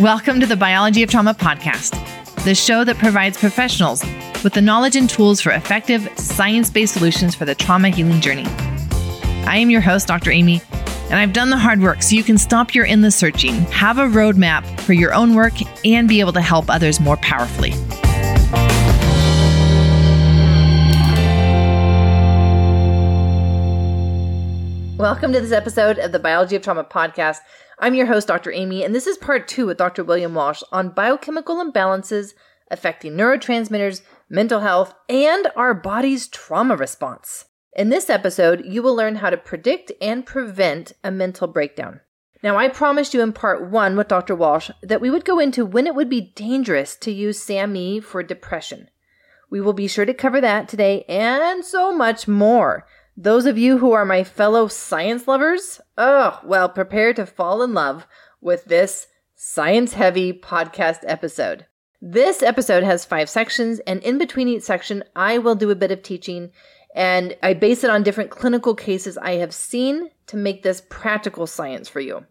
Welcome to the Biology of Trauma podcast, the show that provides professionals with the knowledge and tools for effective, science based solutions for the trauma healing journey. I am your host, Dr. Amy, and I've done the hard work so you can stop your endless searching, have a roadmap for your own work, and be able to help others more powerfully. Welcome to this episode of the Biology of Trauma podcast. I'm your host, Dr. Amy, and this is part two with Dr. William Walsh on biochemical imbalances affecting neurotransmitters, mental health, and our body's trauma response. In this episode, you will learn how to predict and prevent a mental breakdown. Now, I promised you in part one with Dr. Walsh that we would go into when it would be dangerous to use SAMe for depression. We will be sure to cover that today and so much more. Those of you who are my fellow science lovers, oh, well, prepare to fall in love with this science heavy podcast episode. This episode has five sections, and in between each section, I will do a bit of teaching, and I base it on different clinical cases I have seen to make this practical science for you.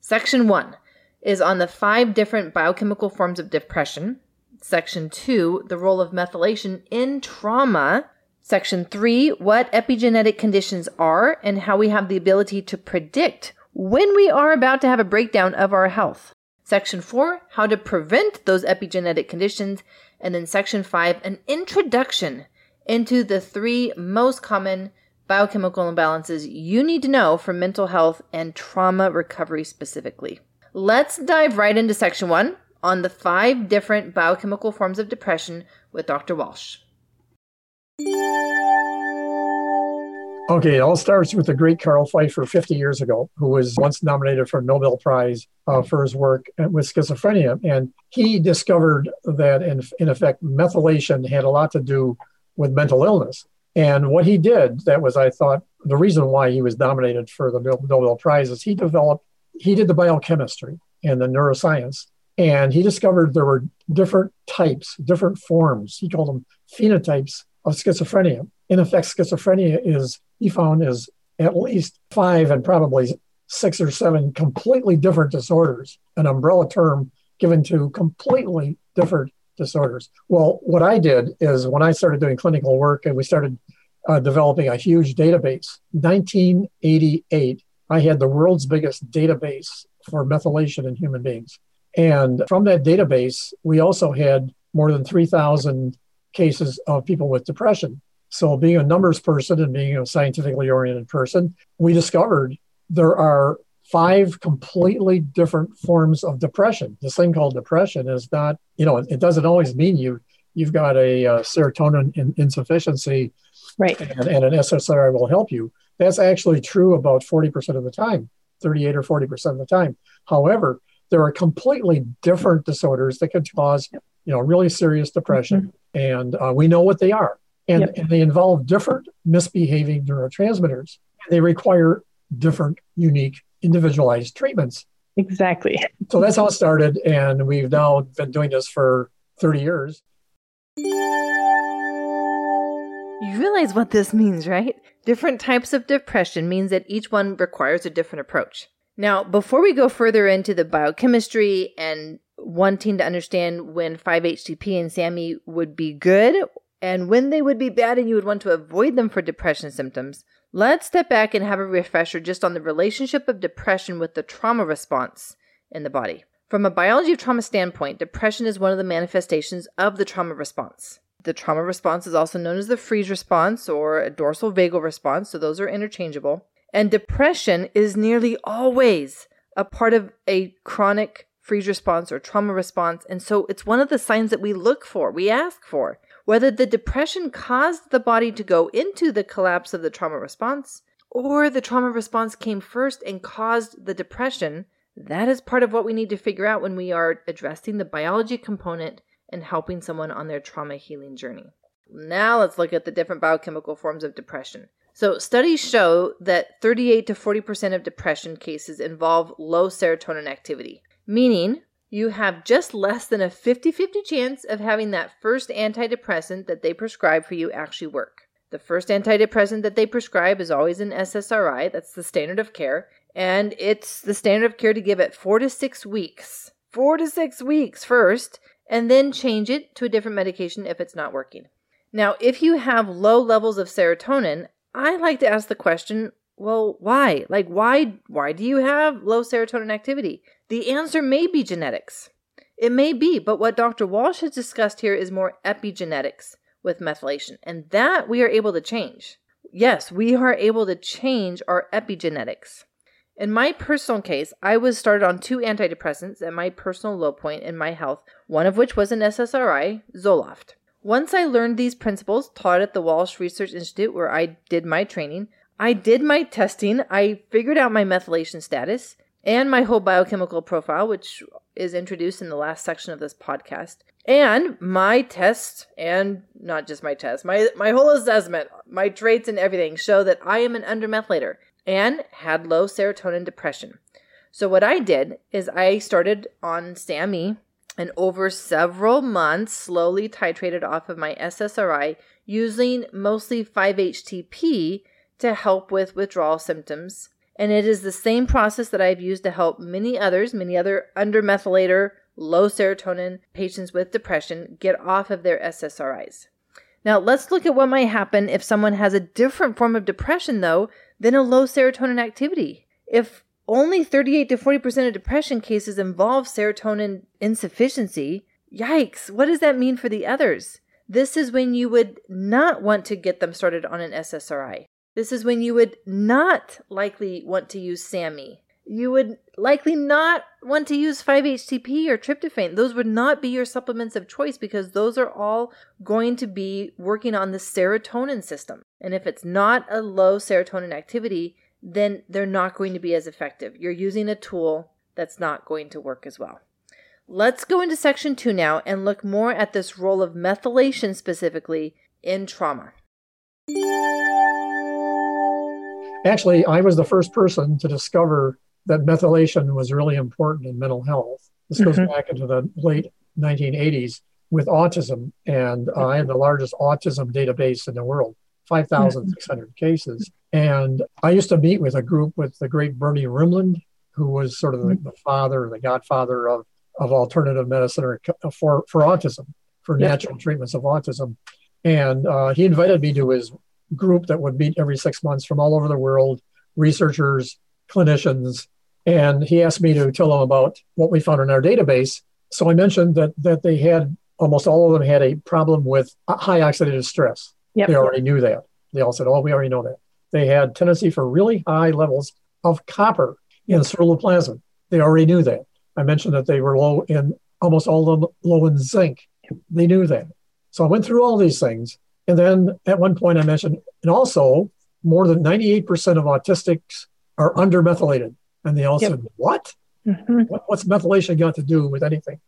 Section one is on the five different biochemical forms of depression. Section two, the role of methylation in trauma. Section three, what epigenetic conditions are and how we have the ability to predict when we are about to have a breakdown of our health. Section four, how to prevent those epigenetic conditions. And then section five, an introduction into the three most common biochemical imbalances you need to know for mental health and trauma recovery specifically. Let's dive right into section one on the five different biochemical forms of depression with Dr. Walsh. Okay, it all starts with the great Carl Pfeiffer 50 years ago, who was once nominated for a Nobel Prize uh, for his work with schizophrenia. And he discovered that, in, in effect, methylation had a lot to do with mental illness. And what he did, that was, I thought, the reason why he was nominated for the Nobel Prize is he developed, he did the biochemistry and the neuroscience. And he discovered there were different types, different forms. He called them phenotypes of schizophrenia. In effect, schizophrenia is, he found, is at least five and probably six or seven completely different disorders, an umbrella term given to completely different disorders. Well, what I did is when I started doing clinical work and we started uh, developing a huge database, 1988, I had the world's biggest database for methylation in human beings. And from that database, we also had more than 3,000 cases of people with depression. So, being a numbers person and being a scientifically oriented person, we discovered there are five completely different forms of depression. This thing called depression is not, you know, it doesn't always mean you you've got a uh, serotonin in, insufficiency, right? And, and an SSRI will help you. That's actually true about forty percent of the time, thirty-eight or forty percent of the time. However, there are completely different disorders that can cause, you know, really serious depression, mm-hmm. and uh, we know what they are, and, yep. and they involve different misbehaving neurotransmitters. They require different, unique individualized treatments. Exactly. So that's how it started. And we've now been doing this for 30 years. You realize what this means, right? Different types of depression means that each one requires a different approach. Now, before we go further into the biochemistry and wanting to understand when 5-HTP and SAMe would be good and when they would be bad and you would want to avoid them for depression symptoms, Let's step back and have a refresher just on the relationship of depression with the trauma response in the body. From a biology of trauma standpoint, depression is one of the manifestations of the trauma response. The trauma response is also known as the freeze response or a dorsal vagal response, so those are interchangeable. And depression is nearly always a part of a chronic freeze response or trauma response. And so it's one of the signs that we look for, we ask for whether the depression caused the body to go into the collapse of the trauma response or the trauma response came first and caused the depression, that is part of what we need to figure out when we are addressing the biology component and helping someone on their trauma healing journey. Now let's look at the different biochemical forms of depression. So, studies show that 38 to 40% of depression cases involve low serotonin activity, meaning you have just less than a 50 50 chance of having that first antidepressant that they prescribe for you actually work. The first antidepressant that they prescribe is always an SSRI, that's the standard of care, and it's the standard of care to give it four to six weeks four to six weeks first, and then change it to a different medication if it's not working. Now, if you have low levels of serotonin, I like to ask the question, well, why? Like why why do you have low serotonin activity? The answer may be genetics. It may be, but what Dr. Walsh has discussed here is more epigenetics with methylation, and that we are able to change. Yes, we are able to change our epigenetics. In my personal case, I was started on two antidepressants at my personal low point in my health, one of which was an SSRI, Zoloft. Once I learned these principles taught at the Walsh Research Institute where I did my training, I did my testing, I figured out my methylation status and my whole biochemical profile, which is introduced in the last section of this podcast. And my test, and not just my test, my, my whole assessment, my traits and everything show that I am an undermethylator and had low serotonin depression. So what I did is I started on SAMe and over several months slowly titrated off of my SSRI using mostly 5-HTP to help with withdrawal symptoms. And it is the same process that I've used to help many others, many other undermethylator, low serotonin patients with depression get off of their SSRIs. Now, let's look at what might happen if someone has a different form of depression, though, than a low serotonin activity. If only 38 to 40% of depression cases involve serotonin insufficiency, yikes, what does that mean for the others? This is when you would not want to get them started on an SSRI. This is when you would not likely want to use SAMe. You would likely not want to use 5-HTP or tryptophan. Those would not be your supplements of choice because those are all going to be working on the serotonin system. And if it's not a low serotonin activity, then they're not going to be as effective. You're using a tool that's not going to work as well. Let's go into section two now and look more at this role of methylation specifically in trauma. Actually, I was the first person to discover that methylation was really important in mental health. This goes mm-hmm. back into the late 1980s with autism, and uh, I had the largest autism database in the world, 5,600 mm-hmm. cases. And I used to meet with a group with the great Bernie Rimland, who was sort of the, mm-hmm. the father, the godfather of, of alternative medicine or, uh, for, for autism, for natural treatments of autism. And uh, he invited me to his group that would meet every six months from all over the world, researchers, clinicians, and he asked me to tell them about what we found in our database. So I mentioned that that they had almost all of them had a problem with high oxidative stress. Yep. They already knew that. They all said, "Oh, we already know that." They had tendency for really high levels of copper in ceruloplasmin. They already knew that. I mentioned that they were low in almost all of them low in zinc. They knew that. So I went through all these things, and then at one point I mentioned, and also more than 98% of autistics are undermethylated. And they all yep. said, What? Mm-hmm. what? What's methylation got to do with anything?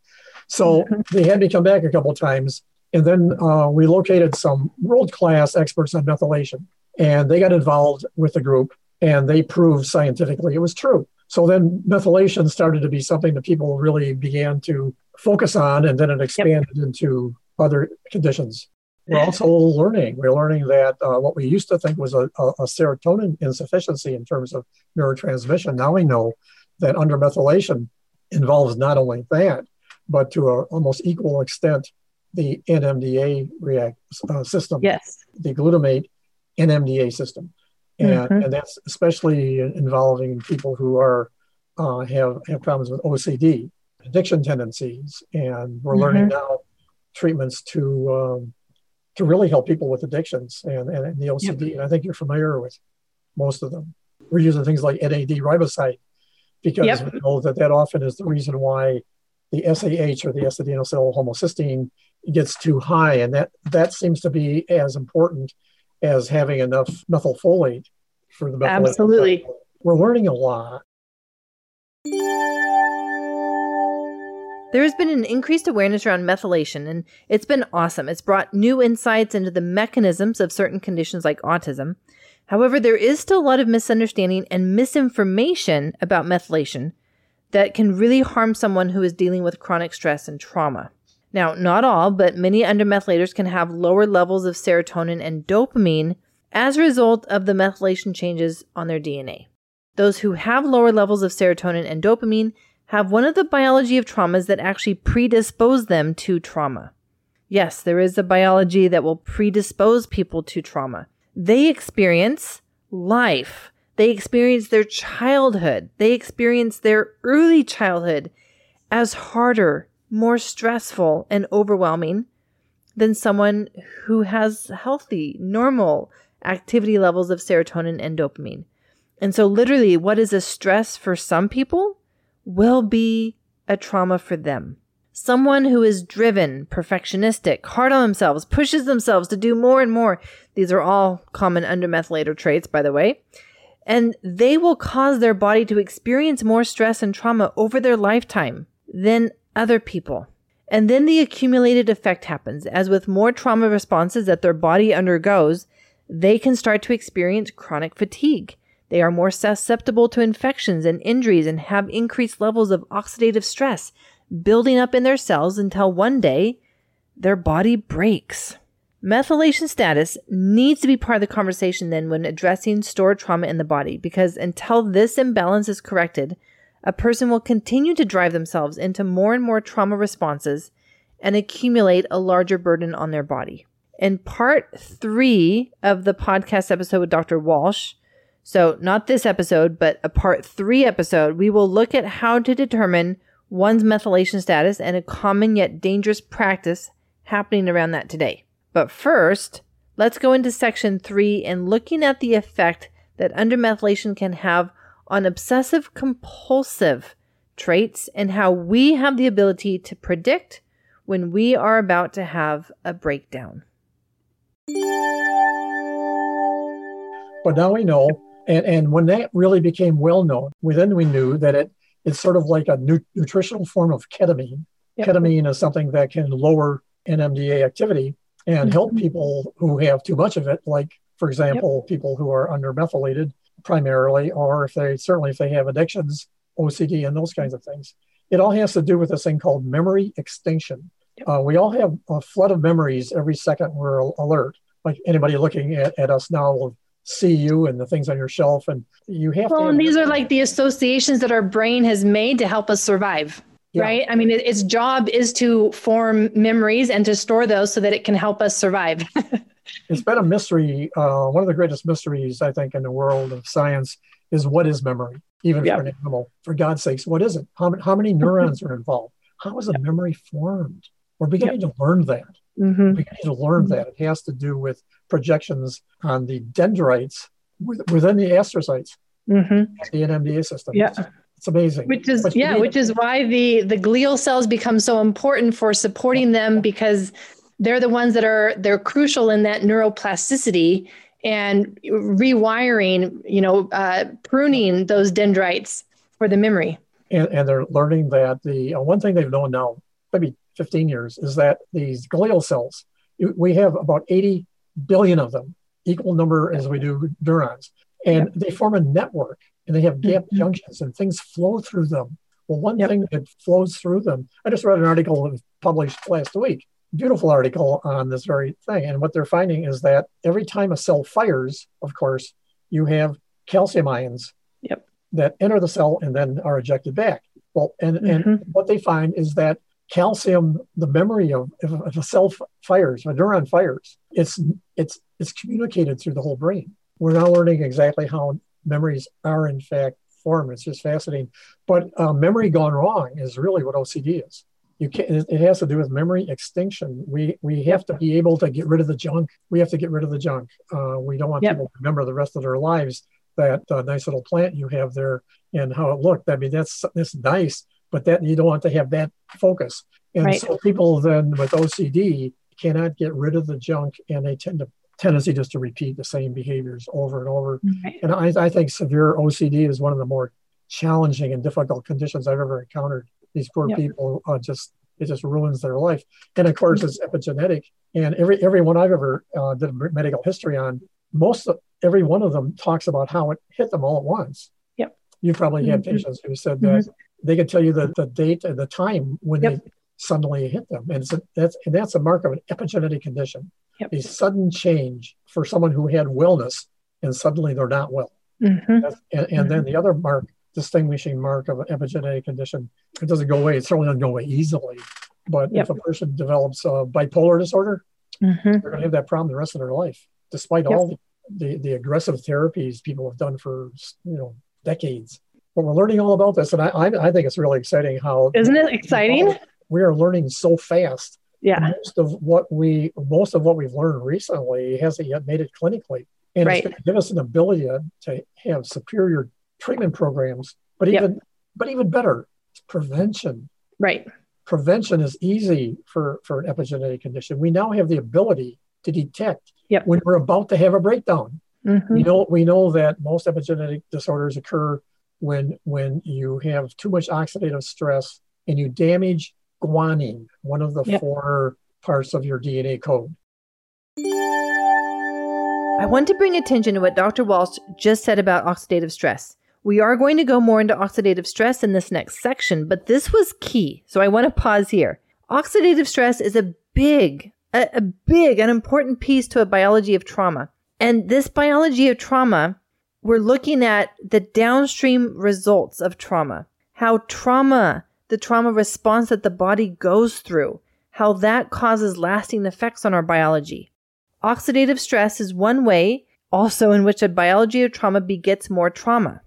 So mm-hmm. they had me come back a couple of times. And then uh, we located some world class experts on methylation. And they got involved with the group and they proved scientifically it was true. So then methylation started to be something that people really began to focus on. And then it expanded yep. into other conditions. We're also learning. We're learning that uh, what we used to think was a, a, a, serotonin insufficiency in terms of neurotransmission. Now we know that undermethylation involves not only that, but to an almost equal extent, the NMDA react uh, system. Yes. The glutamate NMDA system, and mm-hmm. and that's especially involving people who are uh, have have problems with OCD, addiction tendencies, and we're mm-hmm. learning now treatments to um, to really help people with addictions and, and, and the OCD. Yep. And I think you're familiar with most of them. We're using things like NAD riboside because yep. we know that that often is the reason why the SAH or the S-adenosyl homocysteine gets too high. And that, that seems to be as important as having enough methylfolate for the Absolutely. We're learning a lot. There has been an increased awareness around methylation, and it's been awesome. It's brought new insights into the mechanisms of certain conditions like autism. However, there is still a lot of misunderstanding and misinformation about methylation that can really harm someone who is dealing with chronic stress and trauma. Now, not all, but many undermethylators can have lower levels of serotonin and dopamine as a result of the methylation changes on their DNA. Those who have lower levels of serotonin and dopamine have one of the biology of traumas that actually predispose them to trauma. Yes, there is a biology that will predispose people to trauma. They experience life. They experience their childhood. They experience their early childhood as harder, more stressful, and overwhelming than someone who has healthy, normal activity levels of serotonin and dopamine. And so, literally, what is a stress for some people will be a trauma for them. Someone who is driven, perfectionistic, hard on themselves, pushes themselves to do more and more. These are all common undermethylator traits, by the way. And they will cause their body to experience more stress and trauma over their lifetime than other people. And then the accumulated effect happens. As with more trauma responses that their body undergoes, they can start to experience chronic fatigue. They are more susceptible to infections and injuries and have increased levels of oxidative stress building up in their cells until one day their body breaks. Methylation status needs to be part of the conversation then when addressing stored trauma in the body because until this imbalance is corrected, a person will continue to drive themselves into more and more trauma responses and accumulate a larger burden on their body. In part three of the podcast episode with Dr. Walsh, so, not this episode, but a part three episode, we will look at how to determine one's methylation status and a common yet dangerous practice happening around that today. But first, let's go into section three and looking at the effect that undermethylation can have on obsessive compulsive traits and how we have the ability to predict when we are about to have a breakdown. But now we know and, and when that really became well known, we then we knew that it it's sort of like a nu- nutritional form of ketamine. Yep. Ketamine is something that can lower NMDA activity and mm-hmm. help people who have too much of it, like for example, yep. people who are under methylated primarily, or if they certainly if they have addictions, OCD, and those kinds of things. It all has to do with this thing called memory extinction. Yep. Uh, we all have a flood of memories every second we're alert. Like anybody looking at, at us now will see you and the things on your shelf and you have well, to and these are like the associations that our brain has made to help us survive yeah. right i mean it, its job is to form memories and to store those so that it can help us survive it's been a mystery uh, one of the greatest mysteries i think in the world of science is what is memory even yeah. for an animal for god's sakes what is it how, how many neurons are involved how is a yeah. memory formed we're beginning to learn that mm-hmm. we're beginning to learn mm-hmm. that it has to do with projections on the dendrites within the astrocytes, mm-hmm. the NMDA system. Yeah. It's amazing. Which is but yeah, which is why the the glial cells become so important for supporting them because they're the ones that are they're crucial in that neuroplasticity and rewiring, you know, uh, pruning those dendrites for the memory. And, and they're learning that the uh, one thing they've known now, maybe 15 years, is that these glial cells, we have about 80 billion of them, equal number as we do neurons. And yep. they form a network and they have gap mm-hmm. junctions and things flow through them. Well, one yep. thing that flows through them, I just read an article that was published last week, beautiful article on this very thing. And what they're finding is that every time a cell fires, of course, you have calcium ions yep. that enter the cell and then are ejected back. Well, and, mm-hmm. and what they find is that calcium, the memory of if, a cell fires, if a neuron fires, it's it's it's communicated through the whole brain. We're now learning exactly how memories are in fact formed. It's just fascinating. But uh, memory gone wrong is really what OCD is. You can it has to do with memory extinction. We we have to be able to get rid of the junk. We have to get rid of the junk. Uh, we don't want yep. people to remember the rest of their lives that uh, nice little plant you have there and how it looked. I mean, that's that's nice, but that you don't want to have that focus. And right. so people then with OCD cannot get rid of the junk and they tend to tendency just to repeat the same behaviors over and over. Right. And I, I think severe OCD is one of the more challenging and difficult conditions I've ever encountered. These poor yep. people uh, just it just ruins their life. And of course, it's epigenetic. And every everyone I've ever uh, did a medical history on, most of every one of them talks about how it hit them all at once. Yep. You probably mm-hmm. had patients who said that mm-hmm they could tell you the, the date and the time when yep. they suddenly hit them. And a, that's and that's a mark of an epigenetic condition. Yep. A sudden change for someone who had wellness and suddenly they're not well. Mm-hmm. And, and mm-hmm. then the other mark distinguishing mark of an epigenetic condition. It doesn't go away. It certainly doesn't go away easily. But Yep. if a person develops a bipolar disorder, Mhm. they're going to have that problem the rest of their life, despite Yep. all the, the, the aggressive therapies people have done for you know decades. But we're learning all about this, and I, I, I think it's really exciting how Isn't it exciting? We are learning so fast. Yeah. Most of what we most of what we've learned recently hasn't yet made it clinically, and Right. it's going to give us an ability to, have superior treatment programs. But Yep. even but even better, prevention Right. prevention is easy for, for an epigenetic condition. We now have the ability to detect Yep. when we're about to have a breakdown. Mhm. We know we know that most epigenetic disorders occur when when you have too much oxidative stress and you damage guanine, one of the Yep. four parts of your DNA code. I want to bring attention to what Dr. Walsh just said about oxidative stress. We are going to go more into oxidative stress in this next section, but this was key. So I want to pause here. Oxidative stress is a big, a, a big and important piece to a biology of trauma. And this biology of trauma, we're looking at the downstream results of trauma, how trauma, the trauma response that the body goes through, how that causes lasting effects on our biology. Oxidative stress is one way also in which a biology of trauma begets more trauma.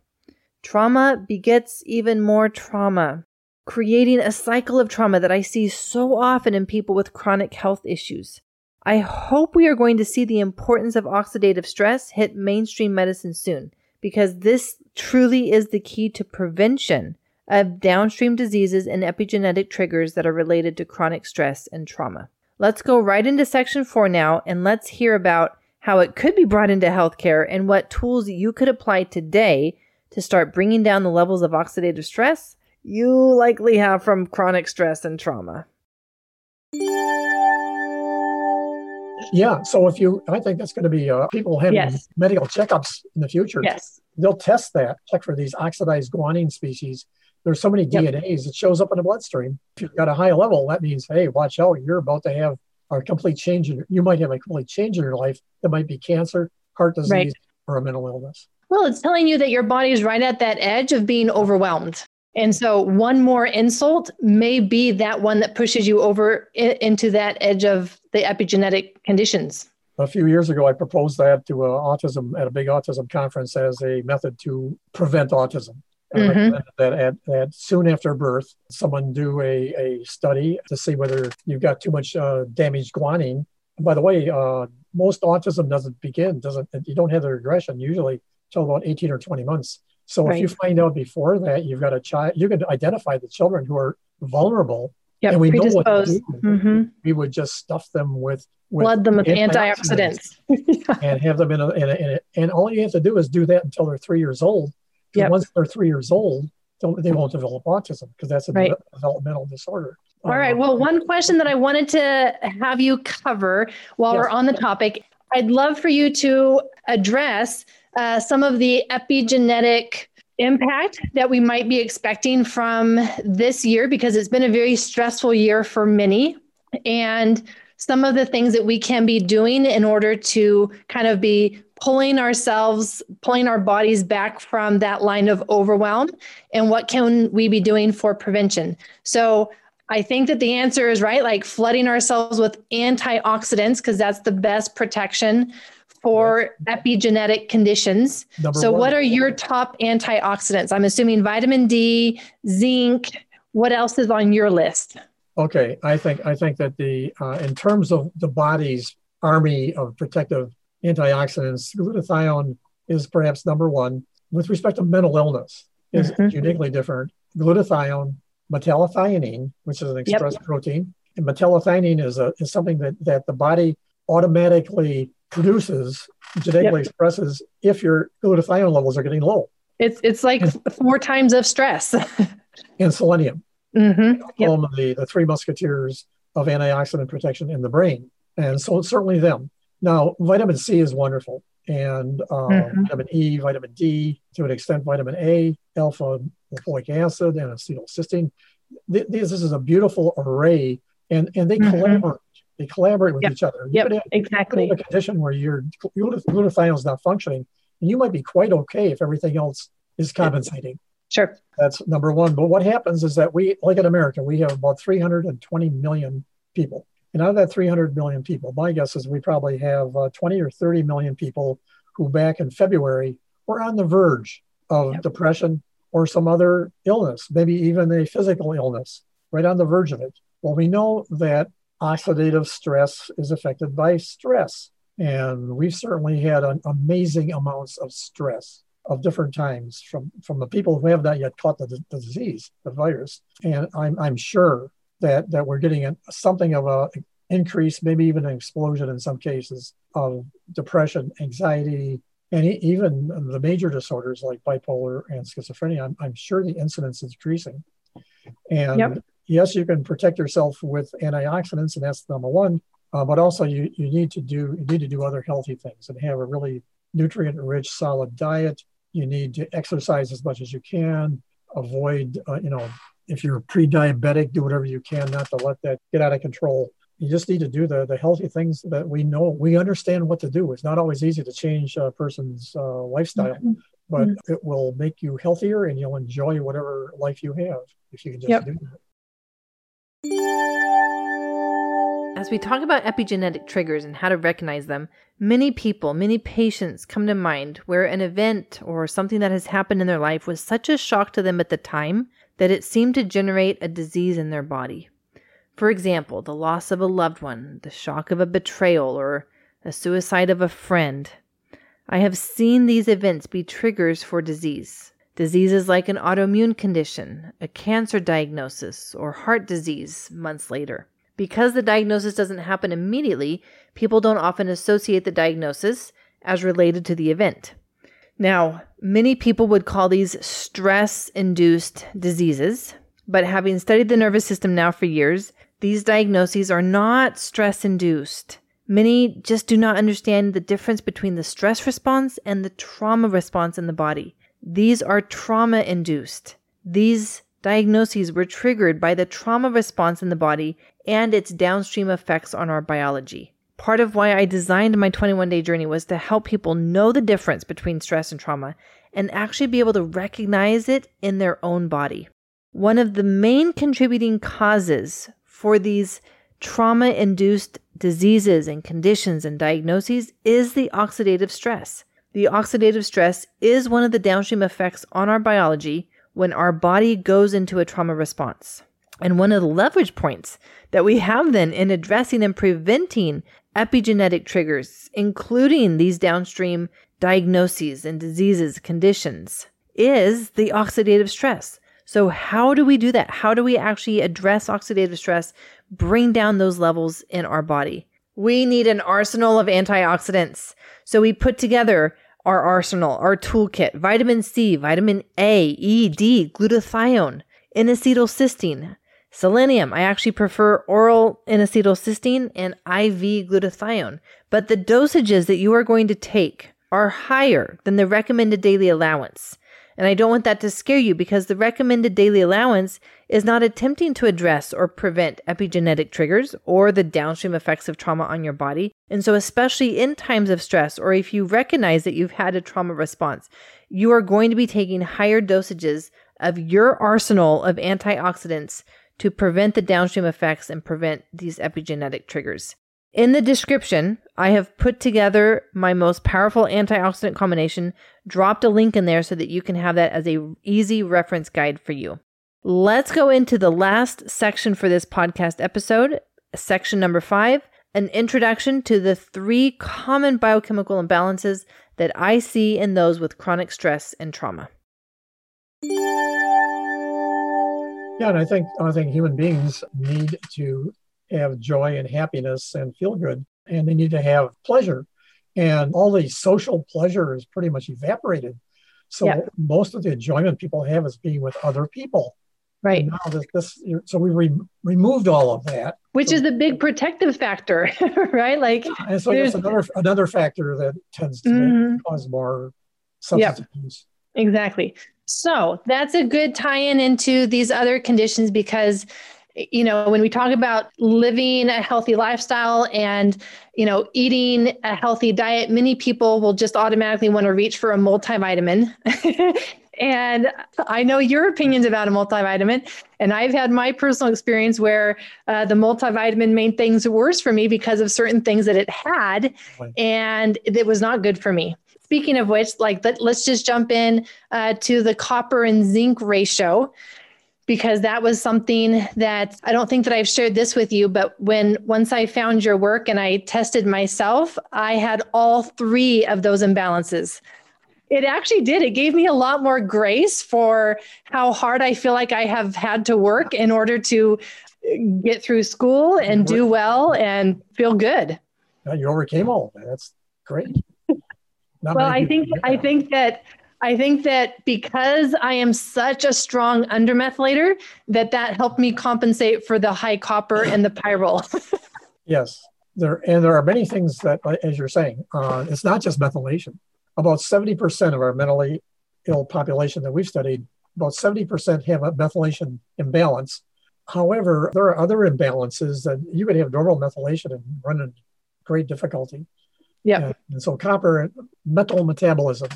Trauma begets even more trauma, creating a cycle of trauma that I see so often in people with chronic health issues. I hope we are going to see the importance of oxidative stress hit mainstream medicine soon because this truly is the key to prevention of downstream diseases and epigenetic triggers that are related to chronic stress and trauma. Let's go right into section four now and let's hear about how it could be brought into healthcare and what tools you could apply today to start bringing down the levels of oxidative stress you likely have from chronic stress and trauma. Yeah. So if you, I think that's going to be uh, people having Yes. medical checkups in the future. Yes. They'll test that, check for these oxidized guanine species. There's so many. DNAs, it shows up in the bloodstream. If you've got a high level, that means, hey, watch out, you're about to have a complete change in you might have a complete change in your life. That might be cancer, heart disease, Right. or a mental illness. Well, it's telling you that your body is right at that edge of being overwhelmed. And so one more insult may be that one that pushes you over into that edge of the epigenetic conditions. A few years ago, I proposed that to uh, autism at a big autism conference as a method to prevent autism. I Mhm. that at, at soon after birth, someone do a, a study to see whether you've got too much uh, damaged guanine. And by the way, uh, most autism doesn't begin, doesn't you don't have the regression usually till about 18 or 20 months. So if you find out before that you've got a child, you can identify the children who are vulnerable. Yep, And we know what to predisposed. do. hmm We would just stuff them with, with Flood them with antioxidants. antioxidants. and have them in a, in a, in a and all you have to do is do that until they're three years old. Yep. once they're three years old, they won't develop autism because that's a Right. de- developmental disorder. All right. Um, Well, one question that I wanted to have you cover while Yes. we're on the topic, I'd love for you to address uh, some of the epigenetic impact that we might be expecting from this year because it's been a very stressful year for many. And some of the things that we can be doing in order to kind of be pulling ourselves, pulling our bodies back from that line of overwhelm, and what can we be doing for prevention? So, I think that the answer is right, like flooding ourselves with antioxidants, because that's the best protection for epigenetic conditions. number So, one, what are your top antioxidants? I'm assuming vitamin D, zinc. What else is on your list? okay? I think I think that the uh, in terms of the body's army of protective antioxidants, glutathione is perhaps number one. With respect to mental illness, is Mhm. uniquely different. Glutathione, metallothionein, which is an Yep. protein, and metallothionein is a is something that that the body automatically produces, genetically expresses if your glutathione levels are getting low. It's it's like four times of stress. And selenium, hmm Yep. of the, the three musketeers of antioxidant protection in the brain. And so certainly them. Now, vitamin C is wonderful. And uh, Mhm. vitamin E, vitamin D, to an extent, vitamin A, alpha lipoic acid, and acetylcysteine. Th- This is a beautiful array, and, and they Mhm. collaborate. They collaborate with Yep. each other. You Yep, could have- exactly. a condition where your glutathione is not functioning, and you might be quite okay if everything else is compensating. Sure. That's number one. But what happens is that we, like in America, we have about 320 million people. And out of that 300 million people, my guess is we probably have uh, 20 or 30 million people who back in February were on the verge of yep. depression or some other illness, maybe even a physical illness, right on the verge of it. Well, we know that oxidative stress is affected by stress. And we've certainly had an amazing amounts of stress of different times from, from the people who have not yet caught the, the disease, the virus. And I'm, I'm sure that, that we're getting a, something of a increase, maybe even an explosion in some cases of depression, anxiety, and even the major disorders like bipolar and schizophrenia. I'm, I'm sure the incidence is decreasing. And yep. yes, you can protect yourself with antioxidants, and that's number one. Uh, but also, you, you need to do you need to do other healthy things and have a really nutrient-rich, solid diet. You need to exercise as much as you can. Avoid, uh, you know, if you're pre-diabetic, do whatever you can not to let that get out of control. You just need to do the the healthy things that we know. We understand what to do. It's not always easy to change a person's uh, lifestyle, mm-hmm. but mm-hmm. it will make you healthier and you'll enjoy whatever life you have if you can just yep. do that. As we talk about epigenetic triggers and how to recognize them, many people, many patients come to mind where an event or something that has happened in their life was such a shock to them at the time that it seemed to generate a disease in their body. For example, the loss of a loved one, the shock of a betrayal, or a suicide of a friend. I have seen these events be triggers for disease. Diseases like an autoimmune condition, a cancer diagnosis, or heart disease months later. Because the diagnosis doesn't happen immediately, people don't often associate the diagnosis as related to the event. Now, many people would call these stress induced diseases, but having studied the nervous system now for years, these diagnoses are not stress induced. Many just do not understand the difference between the stress response and the trauma response in the body. These are trauma induced. These diagnoses were triggered by the trauma response in the body and its downstream effects on our biology. Part of why I designed my 21 day journey was to help people know the difference between stress and trauma and actually be able to recognize it in their own body. One of the main contributing causes for these trauma induced diseases and conditions and diagnoses is the oxidative stress. The oxidative stress is one of the downstream effects on our biology when our body goes into a trauma response. And one of the leverage points that we have then in addressing and preventing epigenetic triggers, including these downstream diagnoses and diseases, conditions, is the oxidative stress. So, how do we do that? How do we actually address oxidative stress, bring down those levels in our body? We need an arsenal of antioxidants. So, we put together our arsenal, our toolkit vitamin C, vitamin A, E, D, glutathione, N acetylcysteine, Selenium, I actually prefer oral N-acetylcysteine and IV glutathione, but the dosages that you are going to take are higher than the recommended daily allowance. And I don't want that to scare you because the recommended daily allowance is not attempting to address or prevent epigenetic triggers or the downstream effects of trauma on your body. And so, especially in times of stress or if you recognize that you've had a trauma response, you are going to be taking higher dosages of your arsenal of antioxidants to prevent the downstream effects and prevent these epigenetic triggers. In the description, I have put together my most powerful antioxidant combination, dropped a link in there so that you can have that as a easy reference guide for you. Let's go into the last section for this podcast episode, section number 5, an introduction to the three common biochemical imbalances that I see in those with chronic stress and trauma. Yeah, and I think I think human beings need to have joy and happiness and feel good, and they need to have pleasure. And all the social pleasure is pretty much evaporated. So yeah. most of the enjoyment people have is being with other people. Right. And now this, this, so we re- removed all of that, which so, is the big protective factor, right? Like, and so that's another another factor that tends to mm-hmm. cause more substance yep. abuse. Exactly. So that's a good tie in into these other conditions because you know when we talk about living a healthy lifestyle and you know eating a healthy diet many people will just automatically want to reach for a multivitamin And I know your opinions about a multivitamin. And I've had my personal experience where uh, the multivitamin made things worse for me because of certain things that it had. And it was not good for me. Speaking of which, like, let, us just jump in uh, to the copper and zinc ratio because that was something that I don't think that I've shared this with you, but when once I found your work and I tested myself, I had all three of those imbalances. It actually did. It gave me a lot more grace for how hard I feel like I have had to work in order to get through school and do well and feel good. You overcame all of that. That's great. Not well, I think I think that I think that because I am such a strong undermethylator, that that helped me compensate for the high copper and the pyrrole. yes, there and there are many things that, as you're saying, uh, it's not just methylation. About 70% of our mentally ill population that we've studied, about 70% have a methylation imbalance. However, there are other imbalances that you could have normal methylation and run into great difficulty. Yeah. And, so copper metal metabolism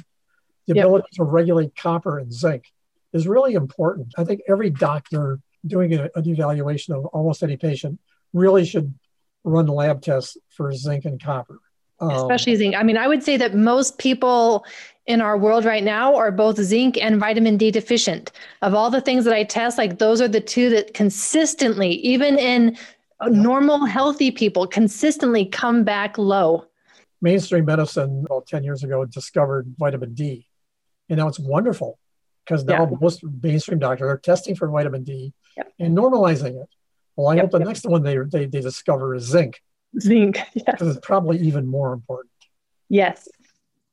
the yep. ability to regulate copper and zinc is really important. I think every doctor doing a, an evaluation of almost any patient really should run lab tests for zinc and copper. Um, Especially zinc. I mean, I would say that most people in our world right now are both zinc and vitamin D deficient. Of all the things that I test, like those are the two that consistently, even in normal, healthy people, consistently come back low. Mainstream medicine about 10 years ago discovered vitamin D and now it's wonderful because now yeah. most mainstream doctors are testing for vitamin D yep. and normalizing it. Well, I yep, hope the yep. next one they, they, they discover is zinc. Zinc, yes. Because it's probably even more important. Yes.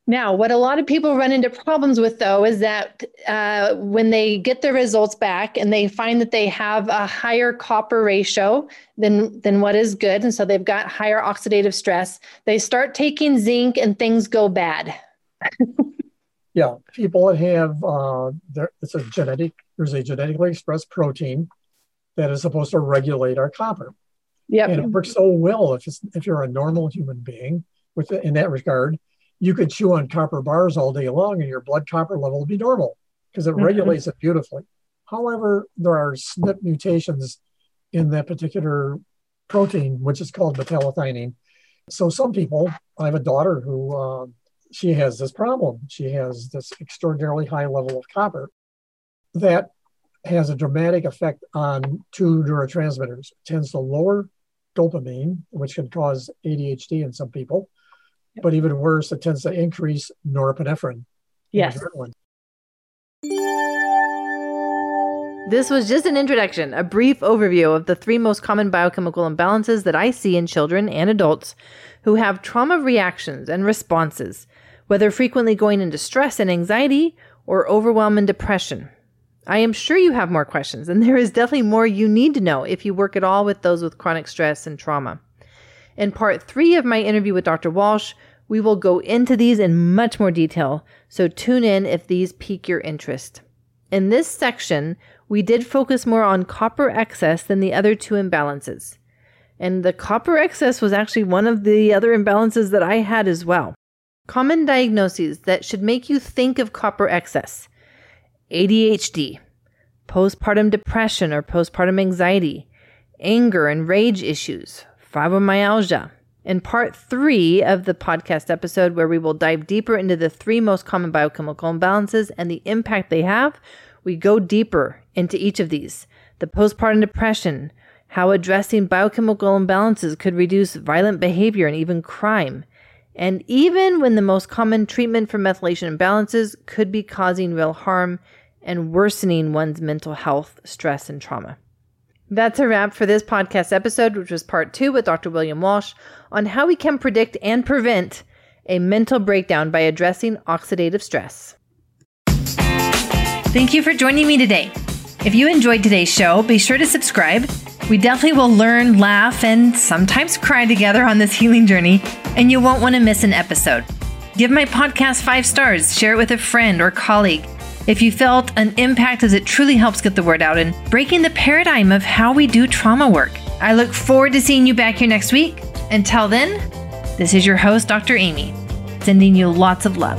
Now, what a lot of people run into problems with, though, is that uh, when they get their results back and they find that they have a higher copper ratio than, than what is good, and so they've got higher oxidative stress, they start taking zinc and things go bad. yeah, people that have uh, there, it's a genetic. There's a genetically expressed protein that is supposed to regulate our copper. Yeah, and it works so well if it's, if you're a normal human being. With in that regard, you could chew on copper bars all day long, and your blood copper level will be normal because it mm-hmm. regulates it beautifully. However, there are SNP mutations in that particular protein, which is called metallothionein. So some people, I have a daughter who uh, she has this problem. She has this extraordinarily high level of copper that has a dramatic effect on two neurotransmitters. It tends to lower dopamine, which can cause ADHD in some people, but even worse, it tends to increase norepinephrine. Yes. This was just an introduction, a brief overview of the three most common biochemical imbalances that I see in children and adults who have trauma reactions and responses, whether frequently going into stress and anxiety or overwhelm and depression. I am sure you have more questions, and there is definitely more you need to know if you work at all with those with chronic stress and trauma. In part three of my interview with Dr. Walsh, we will go into these in much more detail, so tune in if these pique your interest. In this section, we did focus more on copper excess than the other two imbalances. And the copper excess was actually one of the other imbalances that I had as well. Common diagnoses that should make you think of copper excess ADHD, postpartum depression or postpartum anxiety, anger and rage issues, fibromyalgia. In part three of the podcast episode, where we will dive deeper into the three most common biochemical imbalances and the impact they have, we go deeper into each of these the postpartum depression, how addressing biochemical imbalances could reduce violent behavior and even crime, and even when the most common treatment for methylation imbalances could be causing real harm and worsening one's mental health, stress, and trauma. That's a wrap for this podcast episode, which was part two with Dr. William Walsh on how we can predict and prevent a mental breakdown by addressing oxidative stress. Thank you for joining me today. If you enjoyed today's show, be sure to subscribe. We definitely will learn, laugh, and sometimes cry together on this healing journey, and you won't want to miss an episode. Give my podcast five stars, share it with a friend or colleague. If you felt an impact as it truly helps get the word out and breaking the paradigm of how we do trauma work. I look forward to seeing you back here next week. Until then, this is your host, Dr. Amy, sending you lots of love.